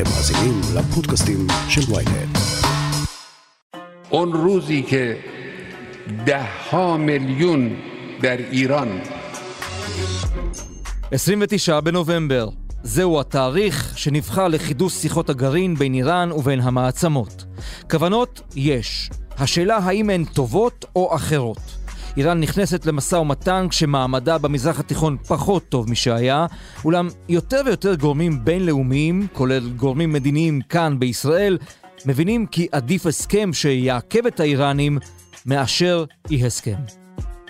אתם מאזינים לפודקאסטים של ויינט. اون روزی که ده ها میلیون در ایران 29 בנובמבר, זהו התאריך שנבחר לחידוש שיחות הגרעין בין איראן ובין המעצמות. כוונות יש. השאלה האם הן טובות או אחרות. איראן נכנסת למשא ומתן כשמעמדה במזרח התיכון פחות טוב משהיה, אולם יותר ויותר גורמים בינלאומיים, כולל גורמים מדיניים כאן בישראל, מבינים כי עדיף הסכם שיעכב את האיראנים מאשר אי הסכם.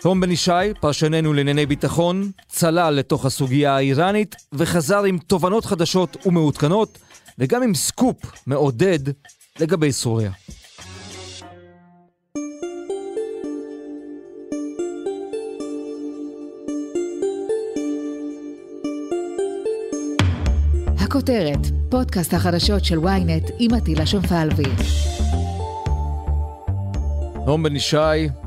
תום בן ישי, פרשננו לענייני ביטחון, צלל לתוך הסוגיה האיראנית וחזר עם תובנות חדשות ומעודכנות וגם עם סקופ מעודד לגבי סוריה. הכותרת, פודקאסט החדשות של ynet עם עטילה שומפלבי. נועם בן ישי,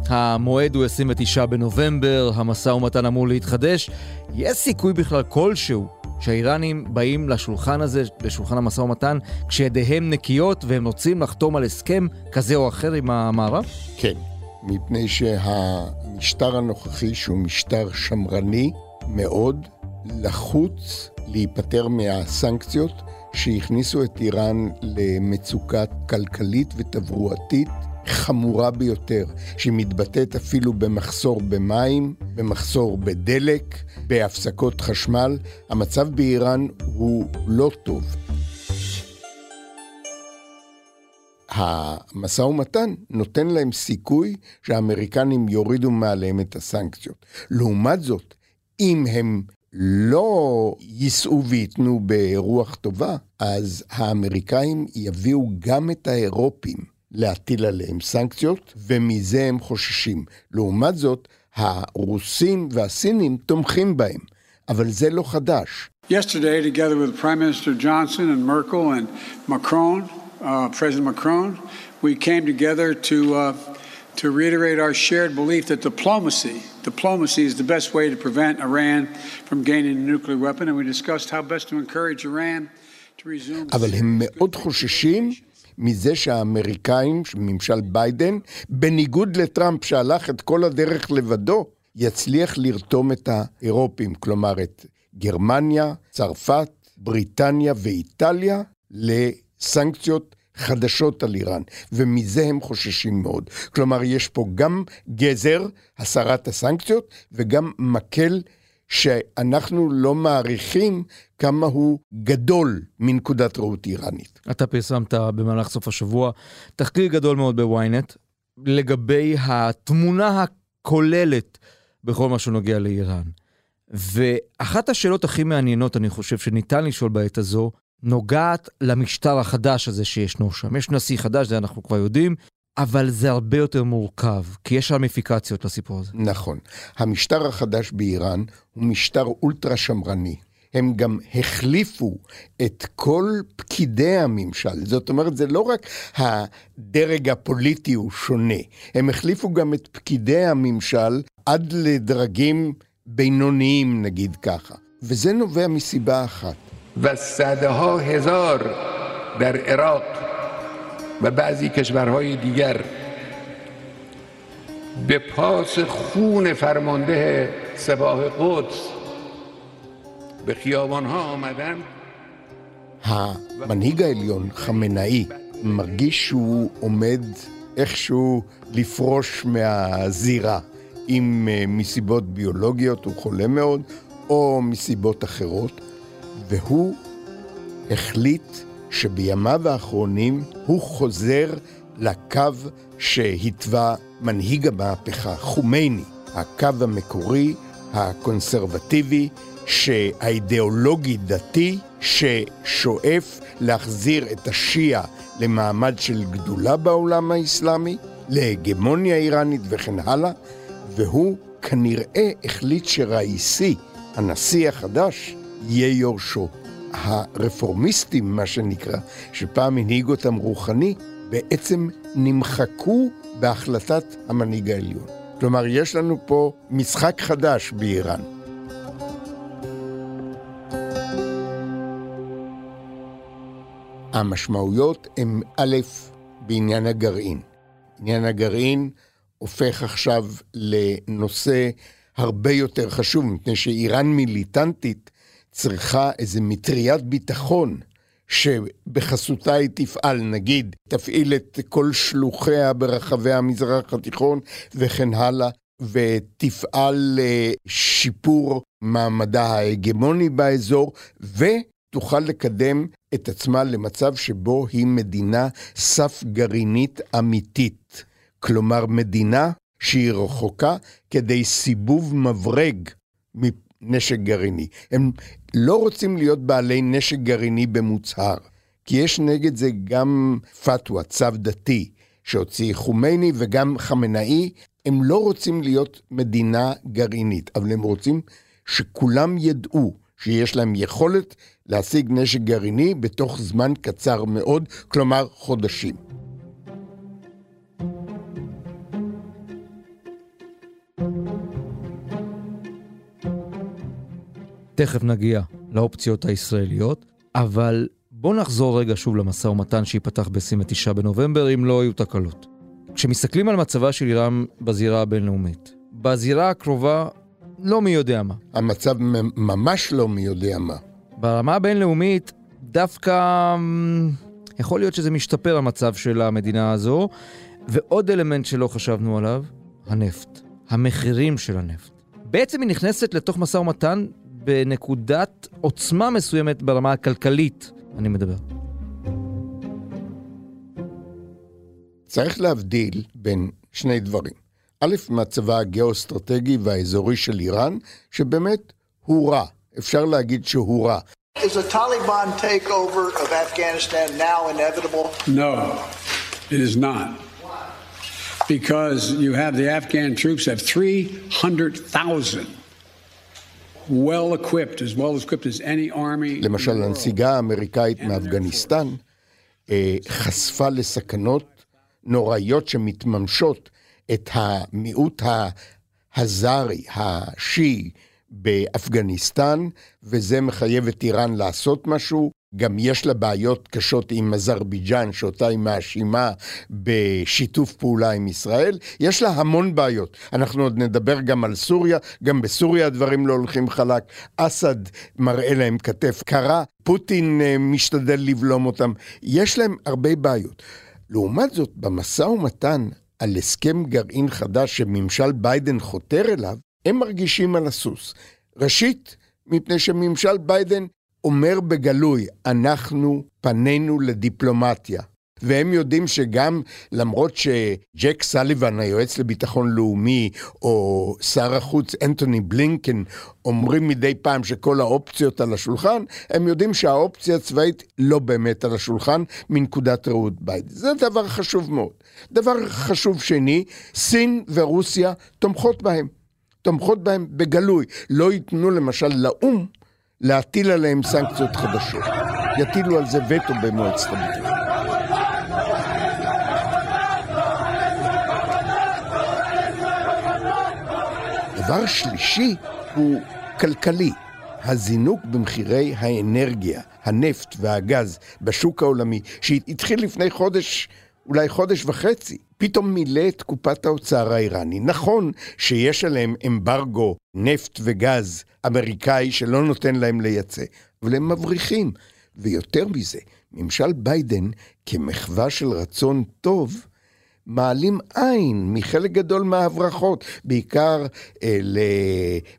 המועד הוא 29 בנובמבר, המשא ומתן אמור להתחדש. יש סיכוי בכלל כלשהו שהאיראנים באים לשולחן הזה, לשולחן המשא ומתן, כשידיהם נקיות והם רוצים לחתום על הסכם כזה או אחר עם המערב? כן, מפני שהמשטר הנוכחי, שהוא משטר שמרני מאוד, לחוץ להיפטר מהסנקציות שהכניסו את איראן למצוקה כלכלית ותברואתית חמורה ביותר, שמתבטאת אפילו במחסור במים, במחסור בדלק, בהפסקות חשמל. המצב באיראן הוא לא טוב. המשא ומתן נותן להם סיכוי שהאמריקנים יורידו מעליהם את הסנקציות. לעומת זאת, אם הם לא ייסעו וייתנו ברוח טובה, אז האמריקאים יביאו גם את האירופים להטיל עליהם סנקציות, ומזה הם חוששים. לעומת זאת, הרוסים והסינים תומכים בהם, אבל זה לא חדש. Yesterday, together with Prime Minister Johnson and Merkel and Macron, uh, President Macron, we came together to uh, to reiterate our shared belief that diplomacy, diplomacy is the best way to prevent Iran from gaining a nuclear weapon, and we discussed how best to encourage Iran to resume. אבל הם מאוד חוששים מזה שהאמריקאים, ממשל ביידן, בניגוד לטראמפ שהלך את כל הדרך לבדו, יצליח לרתום את האירופים, כלומר את גרמניה, צרפת, בריטניה ואיטליה, לסנקציות חדשות על איראן, ומזה הם חוששים מאוד. כלומר, יש פה גם גזר, הסרת הסנקציות, וגם מקל שאנחנו לא מעריכים כמה הוא גדול מנקודת ראות איראנית. אתה פרסמת במהלך סוף השבוע תחקיר גדול מאוד בוויינט לגבי התמונה הכוללת בכל מה שנוגע לאיראן. ואחת השאלות הכי מעניינות, אני חושב, שניתן לשאול בעת הזו, נוגעת למשטר החדש הזה שישנו שם. יש נשיא חדש, זה אנחנו כבר יודעים, אבל זה הרבה יותר מורכב, כי יש רמיפיקציות לסיפור הזה. נכון. המשטר החדש באיראן הוא משטר אולטרה שמרני. הם גם החליפו את כל פקידי הממשל. זאת אומרת, זה לא רק הדרג הפוליטי הוא שונה, הם החליפו גם את פקידי הממשל עד לדרגים בינוניים, נגיד ככה. וזה נובע מסיבה אחת. و صده ها هزار در عراق و بعضی کشورهای دیگر به پاس خون فرمانده سپاه قدس به خیابانها آمدن המנהיג העליון, חמינאי, מרגיש שהוא עומד איכשהו לפרוש מהזירה, אם אה, מסיבות ביולוגיות הוא חולה מאוד, או מסיבות אחרות, והוא החליט שבימיו האחרונים הוא חוזר לקו שהתווה מנהיג המהפכה, חומייני, הקו המקורי, הקונסרבטיבי, שהאידיאולוגי ששואף להחזיר את השיעה למעמד של גדולה בעולם האסלאמי, להגמוניה איראנית וכן הלאה, והוא כנראה החליט שראיסי, הנשיא החדש, יורשו. הרפורמיסטים, מה שנקרא, שפעם הנהיג אותם רוחני, בעצם נמחקו בהחלטת המנהיג העליון. כלומר, יש לנו פה משחק חדש באיראן. המשמעויות הן א', בעניין הגרעין. עניין הגרעין הופך עכשיו לנושא הרבה יותר חשוב, מפני שאיראן מיליטנטית צריכה איזה מטריית ביטחון שבחסותה היא תפעל, נגיד, תפעיל את כל שלוחיה ברחבי המזרח התיכון וכן הלאה, ותפעל לשיפור מעמדה ההגמוני באזור, ותוכל לקדם את עצמה למצב שבו היא מדינה סף גרעינית אמיתית. כלומר, מדינה שהיא רחוקה כדי סיבוב מברג מנשק גרעיני. הם לא רוצים להיות בעלי נשק גרעיני במוצהר, כי יש נגד זה גם פתווה, צו דתי, שהוציא חומייני וגם חמנאי, הם לא רוצים להיות מדינה גרעינית, אבל הם רוצים שכולם ידעו שיש להם יכולת להשיג נשק גרעיני בתוך זמן קצר מאוד, כלומר חודשים. תכף נגיע לאופציות הישראליות, אבל בואו נחזור רגע שוב למשא ומתן שייפתח ב-29 בנובמבר, אם לא היו תקלות. כשמסתכלים על מצבה של איראן בזירה הבינלאומית, בזירה הקרובה לא מי יודע מה. המצב ממש לא מי יודע מה. ברמה הבינלאומית, דווקא אמ, יכול להיות שזה משתפר המצב של המדינה הזו. ועוד אלמנט שלא חשבנו עליו, הנפט. המחירים של הנפט. בעצם היא נכנסת לתוך משא ומתן בנקודת עוצמה מסוימת ברמה הכלכלית, אני מדבר. צריך להבדיל בין שני דברים. א', מצבה הגיאו-אסטרטגי והאזורי של איראן, שבאמת הוא רע. אפשר להגיד שהוא רע. Is a Taliban takeover of Afghanistan now inevitable? No, it is not. Because you have the Afghan troops have 300,000 למשל, הנסיגה האמריקאית מאפגניסטן אה, חשפה לסכנות נוראיות שמתממשות את המיעוט הזרי, השיעי, באפגניסטן, וזה מחייב את איראן לעשות משהו. גם יש לה בעיות קשות עם אזרבייג'אן, שאותה היא מאשימה בשיתוף פעולה עם ישראל. יש לה המון בעיות. אנחנו עוד נדבר גם על סוריה, גם בסוריה הדברים לא הולכים חלק. אסד מראה להם כתף קרה, פוטין אה, משתדל לבלום אותם. יש להם הרבה בעיות. לעומת זאת, במשא ומתן על הסכם גרעין חדש שממשל ביידן חותר אליו, הם מרגישים על הסוס. ראשית, מפני שממשל ביידן אומר בגלוי, אנחנו פנינו לדיפלומטיה. והם יודעים שגם למרות שג'ק סליבן, היועץ לביטחון לאומי, או שר החוץ אנטוני בלינקן, אומרים מדי פעם שכל האופציות על השולחן, הם יודעים שהאופציה הצבאית לא באמת על השולחן מנקודת ראות בית. זה דבר חשוב מאוד. דבר חשוב שני, סין ורוסיה תומכות בהם. תומכות בהם בגלוי. לא ייתנו למשל לאו"ם להטיל עליהם סנקציות חדשות. יטילו על זה וטו במועצת הביטחון. דבר שלישי הוא כלכלי. הזינוק במחירי האנרגיה, הנפט והגז בשוק העולמי, שהתחיל לפני חודש, אולי חודש וחצי, פתאום מילא את קופת האוצר האיראני. נכון שיש עליהם אמברגו נפט וגז אמריקאי שלא נותן להם לייצא, אבל הם מבריחים. ויותר מזה, ממשל ביידן, כמחווה של רצון טוב, מעלים עין מחלק גדול מההברחות, בעיקר אה,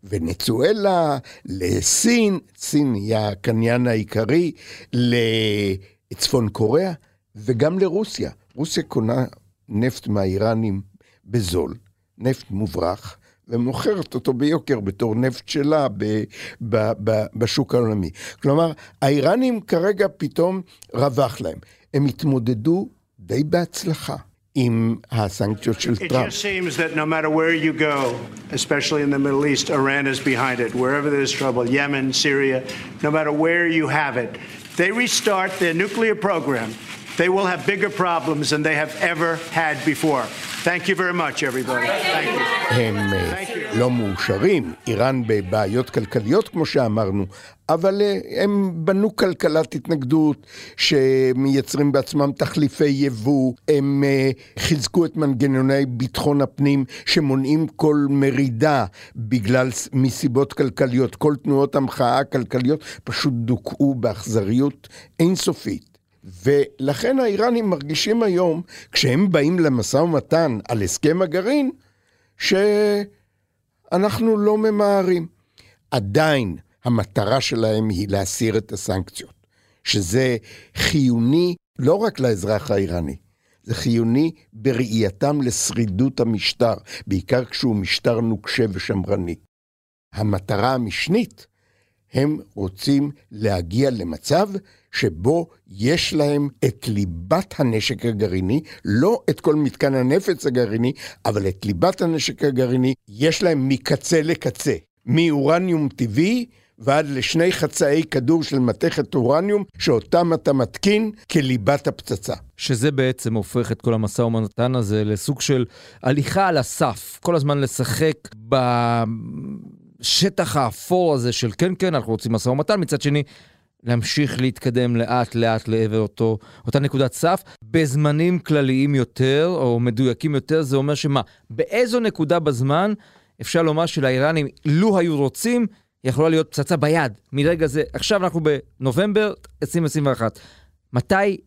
לוונצואלה, לסין, סין היא הקניין העיקרי, לצפון קוריאה, וגם לרוסיה. רוסיה קונה נפט מהאיראנים בזול, נפט מוברח, ומוכרת אותו ביוקר בתור נפט שלה ב, ב, ב, בשוק העולמי. כלומר, האיראנים כרגע פתאום רווח להם. הם התמודדו די בהצלחה. עם הסנקציות של טראמפ. It just seems that no matter where you go, especially in the Middle East, Iran is behind it. Wherever there's trouble, Yemen, Syria, no matter where you have it, they restart their nuclear program they will have bigger problems than they have ever had before. Thank you very much, everybody. Thank you. הם אה, לא מאושרים, איראן בבעיות כלכליות, כמו שאמרנו, אבל אה, הם בנו כלכלת התנגדות שמייצרים בעצמם תחליפי יבוא, הם אה, חיזקו את מנגנוני ביטחון הפנים שמונעים כל מרידה בגלל, מסיבות כלכליות. כל תנועות המחאה הכלכליות פשוט דוכאו באכזריות אינסופית. ולכן האיראנים מרגישים היום, כשהם באים למשא ומתן על הסכם הגרעין, שאנחנו לא ממהרים. עדיין המטרה שלהם היא להסיר את הסנקציות, שזה חיוני לא רק לאזרח האיראני, זה חיוני בראייתם לשרידות המשטר, בעיקר כשהוא משטר נוקשה ושמרני. המטרה המשנית, הם רוצים להגיע למצב שבו יש להם את ליבת הנשק הגרעיני, לא את כל מתקן הנפץ הגרעיני, אבל את ליבת הנשק הגרעיני יש להם מקצה לקצה, מאורניום טבעי ועד לשני חצאי כדור של מתכת אורניום, שאותם אתה מתקין כליבת הפצצה. שזה בעצם הופך את כל המשא ומתן הזה לסוג של הליכה על הסף, כל הזמן לשחק בשטח האפור הזה של כן כן, אנחנו רוצים משא ומתן, מצד שני להמשיך להתקדם לאט לאט לעבר אותו, אותה נקודת סף. בזמנים כלליים יותר, או מדויקים יותר, זה אומר שמה, באיזו נקודה בזמן אפשר לומר שלאיראנים, לו היו רוצים, יכולה להיות פצצה ביד. מרגע זה, עכשיו אנחנו בנובמבר 2021. מתי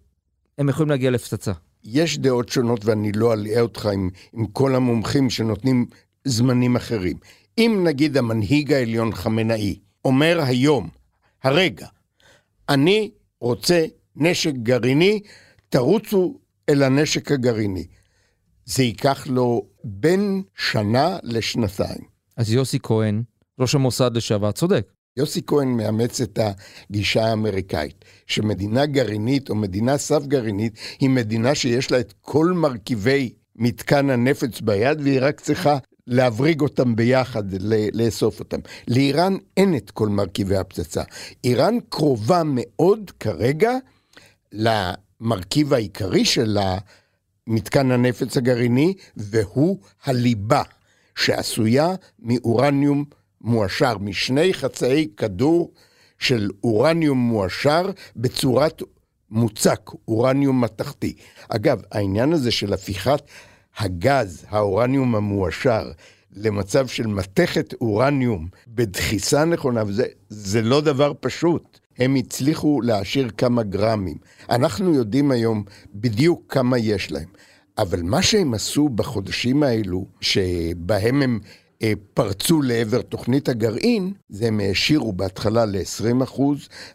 הם יכולים להגיע לפצצה? יש דעות שונות ואני לא אלאה אותך עם, עם כל המומחים שנותנים זמנים אחרים. אם נגיד המנהיג העליון חמינאי אומר היום, הרגע, אני רוצה נשק גרעיני, תרוצו אל הנשק הגרעיני. זה ייקח לו בין שנה לשנתיים. אז יוסי כהן, ראש המוסד לשעבר, צודק. יוסי כהן מאמץ את הגישה האמריקאית, שמדינה גרעינית או מדינה סף גרעינית היא מדינה שיש לה את כל מרכיבי מתקן הנפץ ביד והיא רק צריכה להבריג אותם ביחד, לאסוף אותם. לאיראן אין את כל מרכיבי הפצצה. איראן קרובה מאוד כרגע למרכיב העיקרי של מתקן הנפץ הגרעיני, והוא הליבה, שעשויה מאורניום מועשר, משני חצאי כדור של אורניום מועשר בצורת מוצק, אורניום מתכתי. אגב, העניין הזה של הפיכת הגז, האורניום המועשר, למצב של מתכת אורניום בדחיסה נכונה, וזה זה לא דבר פשוט. הם הצליחו להעשיר כמה גרמים. אנחנו יודעים היום בדיוק כמה יש להם. אבל מה שהם עשו בחודשים האלו, שבהם הם אה, פרצו לעבר תוכנית הגרעין, זה הם העשירו בהתחלה ל-20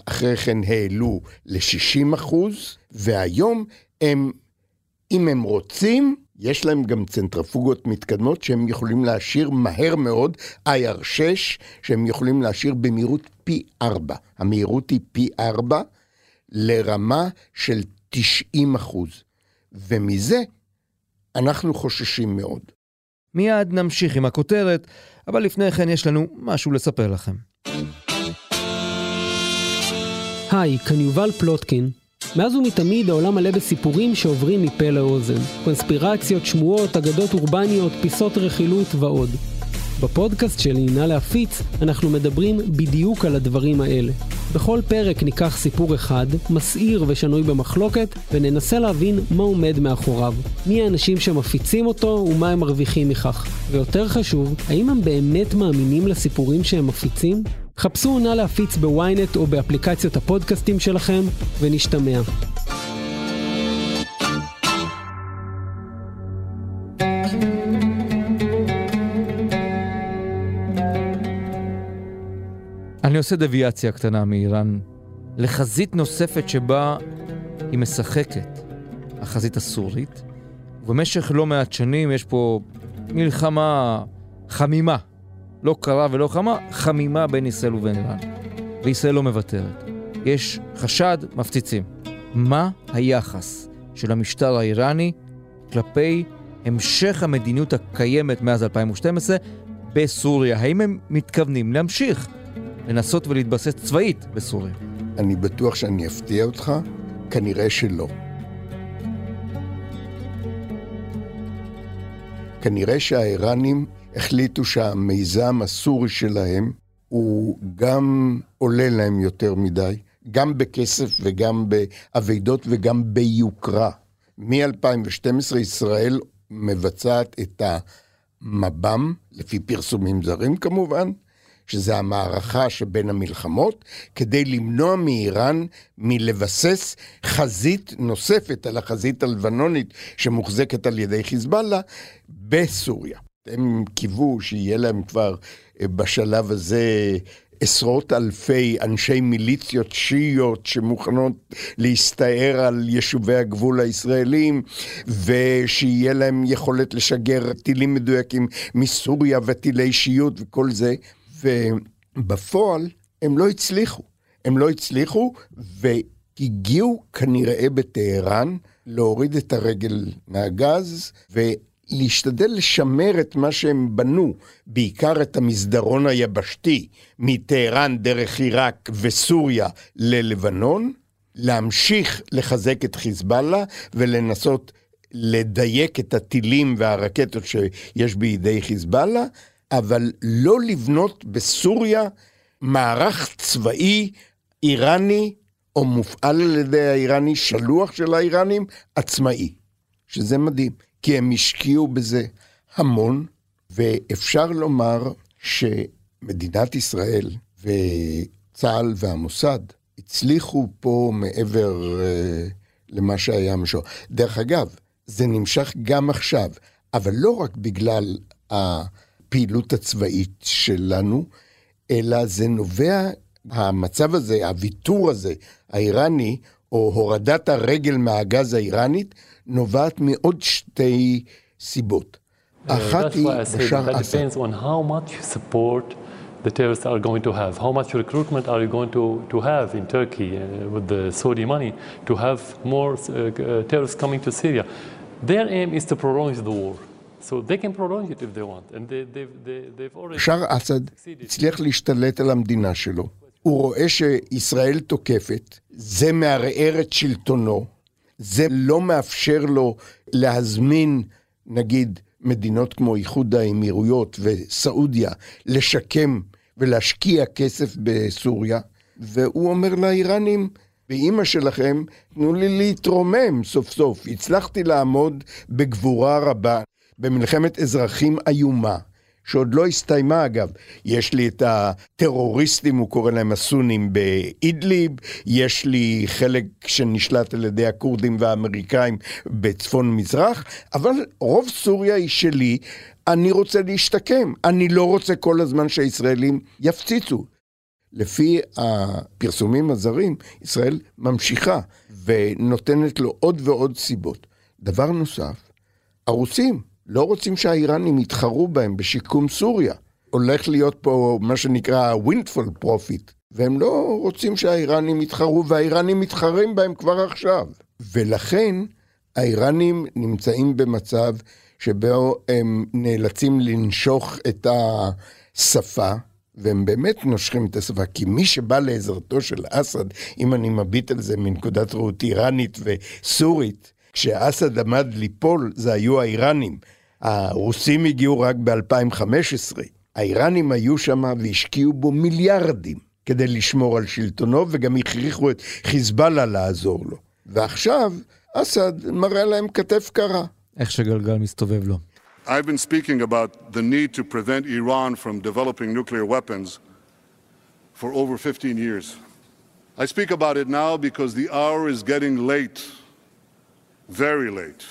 אחרי כן העלו ל-60 והיום הם, אם הם רוצים, יש להם גם צנטרפוגות מתקדמות שהם יכולים להשאיר מהר מאוד, IR6, שהם יכולים להשאיר במהירות פי 4. המהירות היא פי 4 לרמה של 90 אחוז. ומזה אנחנו חוששים מאוד. מיד נמשיך עם הכותרת, אבל לפני כן יש לנו משהו לספר לכם. היי, כאן יובל פלוטקין. מאז ומתמיד העולם מלא בסיפורים שעוברים מפה לאוזן. קונספירציות, שמועות, אגדות אורבניות, פיסות רכילות ועוד. בפודקאסט שלי, נא להפיץ, אנחנו מדברים בדיוק על הדברים האלה. בכל פרק ניקח סיפור אחד, מסעיר ושנוי במחלוקת, וננסה להבין מה עומד מאחוריו. מי האנשים שמפיצים אותו ומה הם מרוויחים מכך. ויותר חשוב, האם הם באמת מאמינים לסיפורים שהם מפיצים? חפשו נא להפיץ בוויינט או באפליקציות הפודקאסטים שלכם, ונשתמע. אני עושה דוויאציה קטנה מאיראן לחזית נוספת שבה היא משחקת, החזית הסורית, ובמשך לא מעט שנים יש פה מלחמה חמימה לא קרה ולא חמה, חמימה בין ישראל ובין איראן. וישראל לא מוותרת. יש חשד, מפציצים. מה היחס של המשטר האיראני כלפי המשך המדיניות הקיימת מאז 2012 בסוריה? האם הם מתכוונים להמשיך לנסות ולהתבסס צבאית בסוריה? אני בטוח שאני אפתיע אותך, כנראה שלא. כנראה שהאיראנים החליטו שהמיזם הסורי שלהם הוא גם עולה להם יותר מדי, גם בכסף וגם באבדות וגם ביוקרה. מ-2012 ישראל מבצעת את המב"ם, לפי פרסומים זרים כמובן, שזה המערכה שבין המלחמות, כדי למנוע מאיראן מלבסס חזית נוספת על החזית הלבנונית שמוחזקת על ידי חיזבאללה בסוריה. הם קיוו שיהיה להם כבר אה, בשלב הזה עשרות אלפי אנשי מיליציות שיעיות שמוכנות להסתער על יישובי הגבול הישראלים ושיהיה להם יכולת לשגר טילים מדויקים מסוריה וטילי שיעיות וכל זה. ובפועל הם לא הצליחו. הם לא הצליחו והגיעו כנראה בטהרן להוריד את הרגל מהגז ולהשתדל לשמר את מה שהם בנו, בעיקר את המסדרון היבשתי מטהרן דרך עיראק וסוריה ללבנון, להמשיך לחזק את חיזבאללה ולנסות לדייק את הטילים והרקטות שיש בידי חיזבאללה, אבל לא לבנות בסוריה מערך צבאי איראני, או מופעל על ידי האיראני, שלוח של האיראנים, עצמאי. שזה מדהים, כי הם השקיעו בזה המון, ואפשר לומר שמדינת ישראל וצה"ל והמוסד הצליחו פה מעבר uh, למה שהיה משהו. דרך אגב, זה נמשך גם עכשיו, אבל לא רק בגלל. הפעילות הצבאית שלנו, אלא זה נובע, המצב הזה, הוויתור הזה, האיראני, או הורדת הרגל מהגז האיראנית, נובעת מעוד שתי סיבות. אחת היא בשאר אסד. the terrorists are going to have. How much recruitment are you going to, to have in Turkey uh, with the Saudi money to have more uh, terrorists coming to Syria? Their aim is to prolong the war. בשאר אסד הצליח להשתלט על המדינה שלו. הוא רואה שישראל תוקפת, זה מערער את שלטונו, זה לא מאפשר לו להזמין, נגיד, מדינות כמו איחוד האמירויות וסעודיה, לשקם ולהשקיע כסף בסוריה, והוא אומר לאיראנים, באימא שלכם, תנו לי להתרומם סוף סוף. הצלחתי לעמוד בגבורה רבה. במלחמת אזרחים איומה, שעוד לא הסתיימה אגב. יש לי את הטרוריסטים, הוא קורא להם הסונים באידליב, יש לי חלק שנשלט על ידי הכורדים והאמריקאים בצפון מזרח, אבל רוב סוריה היא שלי, אני רוצה להשתקם, אני לא רוצה כל הזמן שהישראלים יפציצו. לפי הפרסומים הזרים, ישראל ממשיכה ונותנת לו עוד ועוד סיבות. דבר נוסף, הרוסים לא רוצים שהאיראנים יתחרו בהם בשיקום סוריה. הולך להיות פה מה שנקרא windfall profit, והם לא רוצים שהאיראנים יתחרו, והאיראנים מתחרים בהם כבר עכשיו. ולכן האיראנים נמצאים במצב שבו הם נאלצים לנשוך את השפה, והם באמת נושכים את השפה, כי מי שבא לעזרתו של אסד, אם אני מביט על זה מנקודת ראות איראנית וסורית, כשאסד עמד ליפול זה היו האיראנים. הרוסים הגיעו רק ב-2015. האיראנים היו שם והשקיעו בו מיליארדים כדי לשמור על שלטונו, וגם הכריחו את חיזבאללה לעזור לו. ועכשיו, אסד מראה להם כתף קרה. איך שגלגל מסתובב לו. I've been speaking about the need to prevent Iran from developing nuclear weapons for over 15 years. I speak about it now because the hour is getting late. Very late.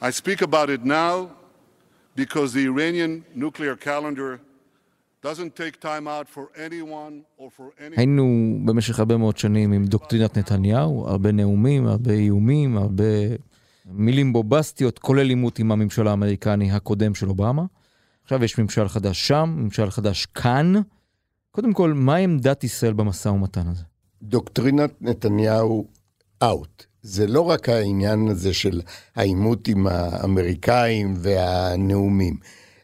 I speak about it now because the Iranian nuclear calendar doesn't take time out for anyone or for any... היינו במשך הרבה מאוד שנים עם דוקטרינת נתניהו, הרבה נאומים, הרבה איומים, הרבה מילים בובסטיות, כולל עימות עם הממשל האמריקני הקודם של אובמה. עכשיו יש ממשל חדש שם, ממשל חדש כאן. קודם כל, מה עמדת ישראל במשא ומתן הזה? דוקטרינת נתניהו אאוט. זה לא רק העניין הזה של העימות עם האמריקאים והנאומים.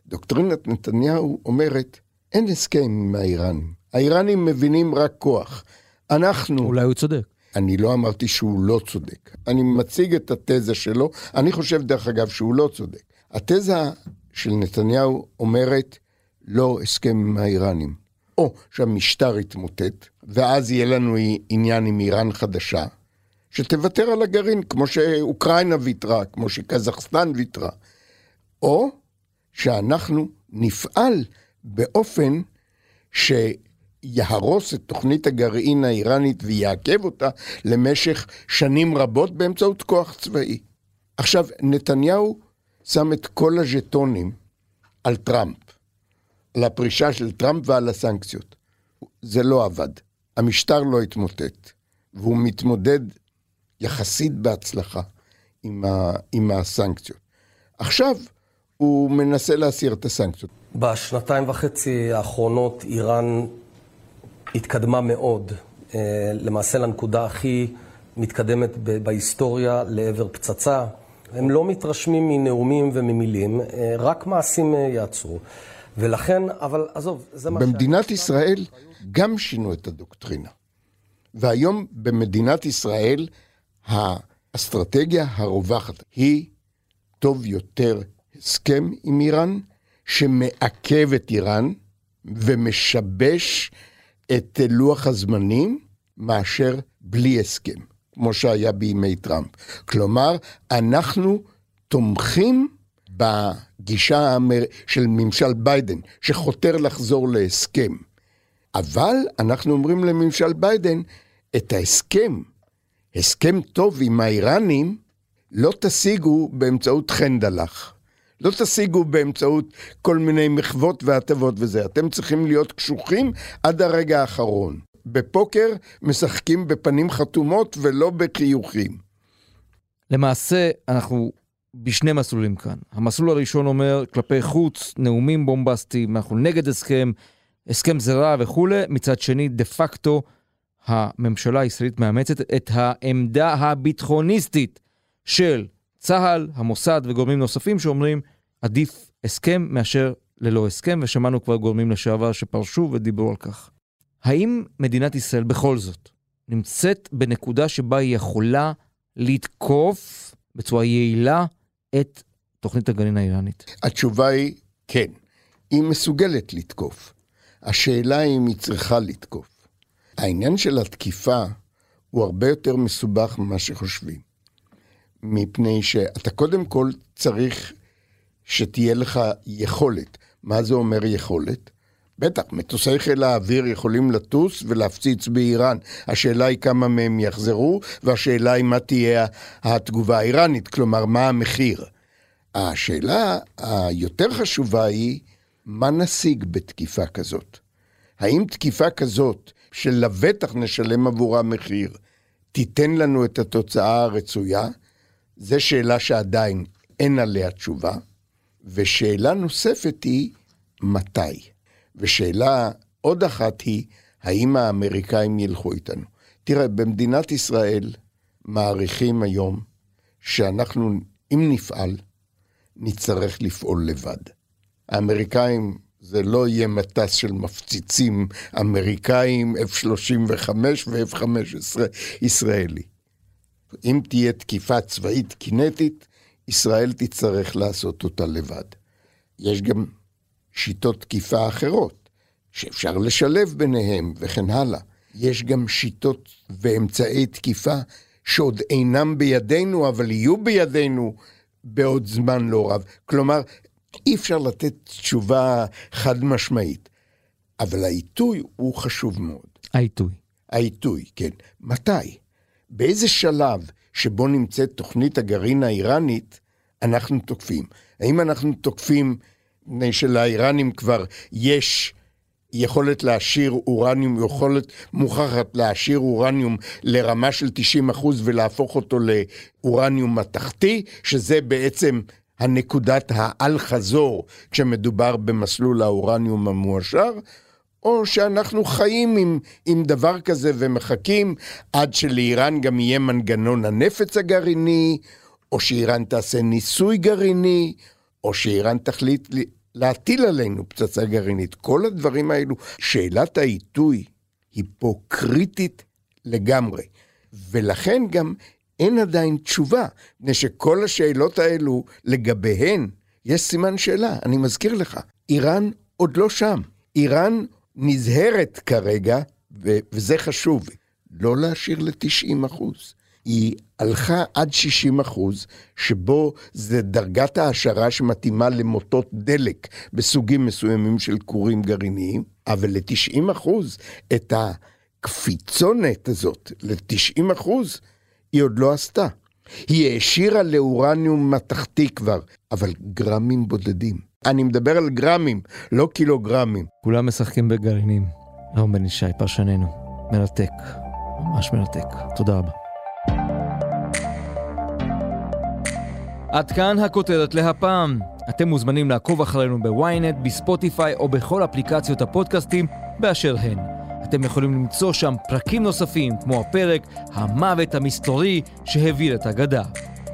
דוקטרינת נתניהו אומרת, אין הסכם עם האיראנים. האיראנים מבינים רק כוח. אנחנו... אולי הוא צודק. אני לא אמרתי שהוא לא צודק. אני מציג את התזה שלו, אני חושב דרך אגב שהוא לא צודק. התזה של נתניהו אומרת לא הסכם עם האיראנים, או שהמשטר יתמוטט, ואז יהיה לנו עניין עם איראן חדשה, שתוותר על הגרעין, כמו שאוקראינה ויתרה, כמו שקזחסטן ויתרה, או שאנחנו נפעל באופן שיהרוס את תוכנית הגרעין האיראנית ויעכב אותה למשך שנים רבות באמצעות כוח צבאי. עכשיו, נתניהו שם את כל הז'טונים על טראמפ, על הפרישה של טראמפ ועל הסנקציות. זה לא עבד. המשטר לא התמוטט, והוא מתמודד יחסית בהצלחה עם, ה, עם הסנקציות. עכשיו הוא מנסה להסיר את הסנקציות. בשנתיים וחצי האחרונות איראן התקדמה מאוד, אה, למעשה לנקודה הכי מתקדמת בהיסטוריה לעבר פצצה. הם לא מתרשמים מנאומים וממילים, אה, רק מעשים אה, יעצרו. ולכן, אבל עזוב, זה מה ש... במדינת ישראל גם שינו את הדוקטרינה. והיום במדינת ישראל האסטרטגיה הרווחת היא טוב יותר הסכם עם איראן, שמעכב את איראן ומשבש את לוח הזמנים, מאשר בלי הסכם, כמו שהיה בימי טראמפ. כלומר, אנחנו תומכים בגישה של ממשל ביידן, שחותר לחזור להסכם. אבל אנחנו אומרים לממשל ביידן, את ההסכם, הסכם טוב עם האיראנים, לא תשיגו באמצעות חנדלח. לא תשיגו באמצעות כל מיני מחוות והטבות וזה. אתם צריכים להיות קשוחים עד הרגע האחרון. בפוקר משחקים בפנים חתומות ולא בחיוכים. למעשה, אנחנו בשני מסלולים כאן. המסלול הראשון אומר, כלפי חוץ, נאומים בומבסטיים, אנחנו נגד הסכם, הסכם זה רע וכולי. מצד שני, דה פקטו, הממשלה הישראלית מאמצת את העמדה הביטחוניסטית של צה"ל, המוסד וגורמים נוספים שאומרים, עדיף הסכם מאשר ללא הסכם, ושמענו כבר גורמים לשעבר שפרשו ודיברו על כך. האם מדינת ישראל בכל זאת נמצאת בנקודה שבה היא יכולה לתקוף בצורה יעילה את תוכנית הגרעין האיראנית? התשובה היא כן. היא מסוגלת לתקוף. השאלה היא אם היא צריכה לתקוף. העניין של התקיפה הוא הרבה יותר מסובך ממה שחושבים. מפני שאתה קודם כל צריך שתהיה לך יכולת. מה זה אומר יכולת? בטח, מטוסי חיל האוויר יכולים לטוס ולהפציץ באיראן. השאלה היא כמה מהם יחזרו, והשאלה היא מה תהיה התגובה האיראנית, כלומר, מה המחיר. השאלה היותר חשובה היא, מה נשיג בתקיפה כזאת? האם תקיפה כזאת, שלבטח נשלם עבורה מחיר, תיתן לנו את התוצאה הרצויה? זו שאלה שעדיין אין עליה תשובה. ושאלה נוספת היא, מתי? ושאלה עוד אחת היא, האם האמריקאים ילכו איתנו? תראה, במדינת ישראל מעריכים היום שאנחנו, אם נפעל, נצטרך לפעול לבד. האמריקאים, זה לא יהיה מטס של מפציצים אמריקאים, F-35 ו-F-15 ישראלי. אם תהיה תקיפה צבאית קינטית, ישראל תצטרך לעשות אותה לבד. יש גם שיטות תקיפה אחרות, שאפשר לשלב ביניהם וכן הלאה. יש גם שיטות ואמצעי תקיפה שעוד אינם בידינו, אבל יהיו בידינו בעוד זמן לא רב. כלומר, אי אפשר לתת תשובה חד משמעית. אבל העיתוי הוא חשוב מאוד. העיתוי. העיתוי, כן. מתי? באיזה שלב שבו נמצאת תוכנית הגרעין האיראנית, אנחנו תוקפים. האם אנחנו תוקפים מפני שלאיראנים כבר יש יכולת להשאיר אורניום, יכולת מוכחת להשאיר אורניום לרמה של 90 אחוז ולהפוך אותו לאורניום מתכתי, שזה בעצם הנקודת האל-חזור כשמדובר במסלול האורניום המועשר, או שאנחנו חיים עם, עם דבר כזה ומחכים עד שלאיראן גם יהיה מנגנון הנפץ הגרעיני, או שאיראן תעשה ניסוי גרעיני, או שאיראן תחליט להטיל עלינו פצצה גרעינית. כל הדברים האלו, שאלת העיתוי היא פה קריטית לגמרי. ולכן גם אין עדיין תשובה, מפני שכל השאלות האלו לגביהן יש סימן שאלה, אני מזכיר לך. איראן עוד לא שם. איראן נזהרת כרגע, ו- וזה חשוב, לא להשאיר ל-90 אחוז. היא הלכה עד 60 אחוז, שבו זה דרגת העשרה שמתאימה למוטות דלק בסוגים מסוימים של כורים גרעיניים, אבל ל-90 אחוז, את הקפיצונת הזאת ל-90 אחוז, היא עוד לא עשתה. היא העשירה לאורניום מתכתי כבר, אבל גרמים בודדים. אני מדבר על גרמים, לא קילוגרמים. כולם משחקים בגרעינים. רום בן ישי, פרשננו. מרתק. ממש מרתק. תודה רבה. עד כאן הכותרת להפעם. אתם מוזמנים לעקוב אחרינו בוויינט, בספוטיפיי או בכל אפליקציות הפודקאסטים באשר הן. אתם יכולים למצוא שם פרקים נוספים, כמו הפרק "המוות המסתורי שהביא את אגדה".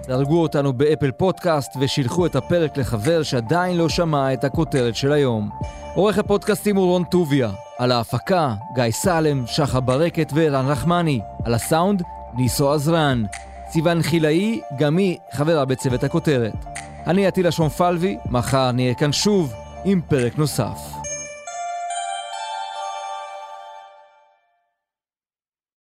דרגו אותנו באפל פודקאסט ושילחו את הפרק לחבר שעדיין לא שמע את הכותרת של היום. עורך הפודקאסטים הוא רון טוביה, על ההפקה גיא סלם, שחה ברקת וערן רחמני, על הסאונד ניסו עזרן. סיון חילאי, גם היא חברה בצוות הכותרת. אני עטילה שומפלבי, מחר נהיה כאן שוב עם פרק נוסף.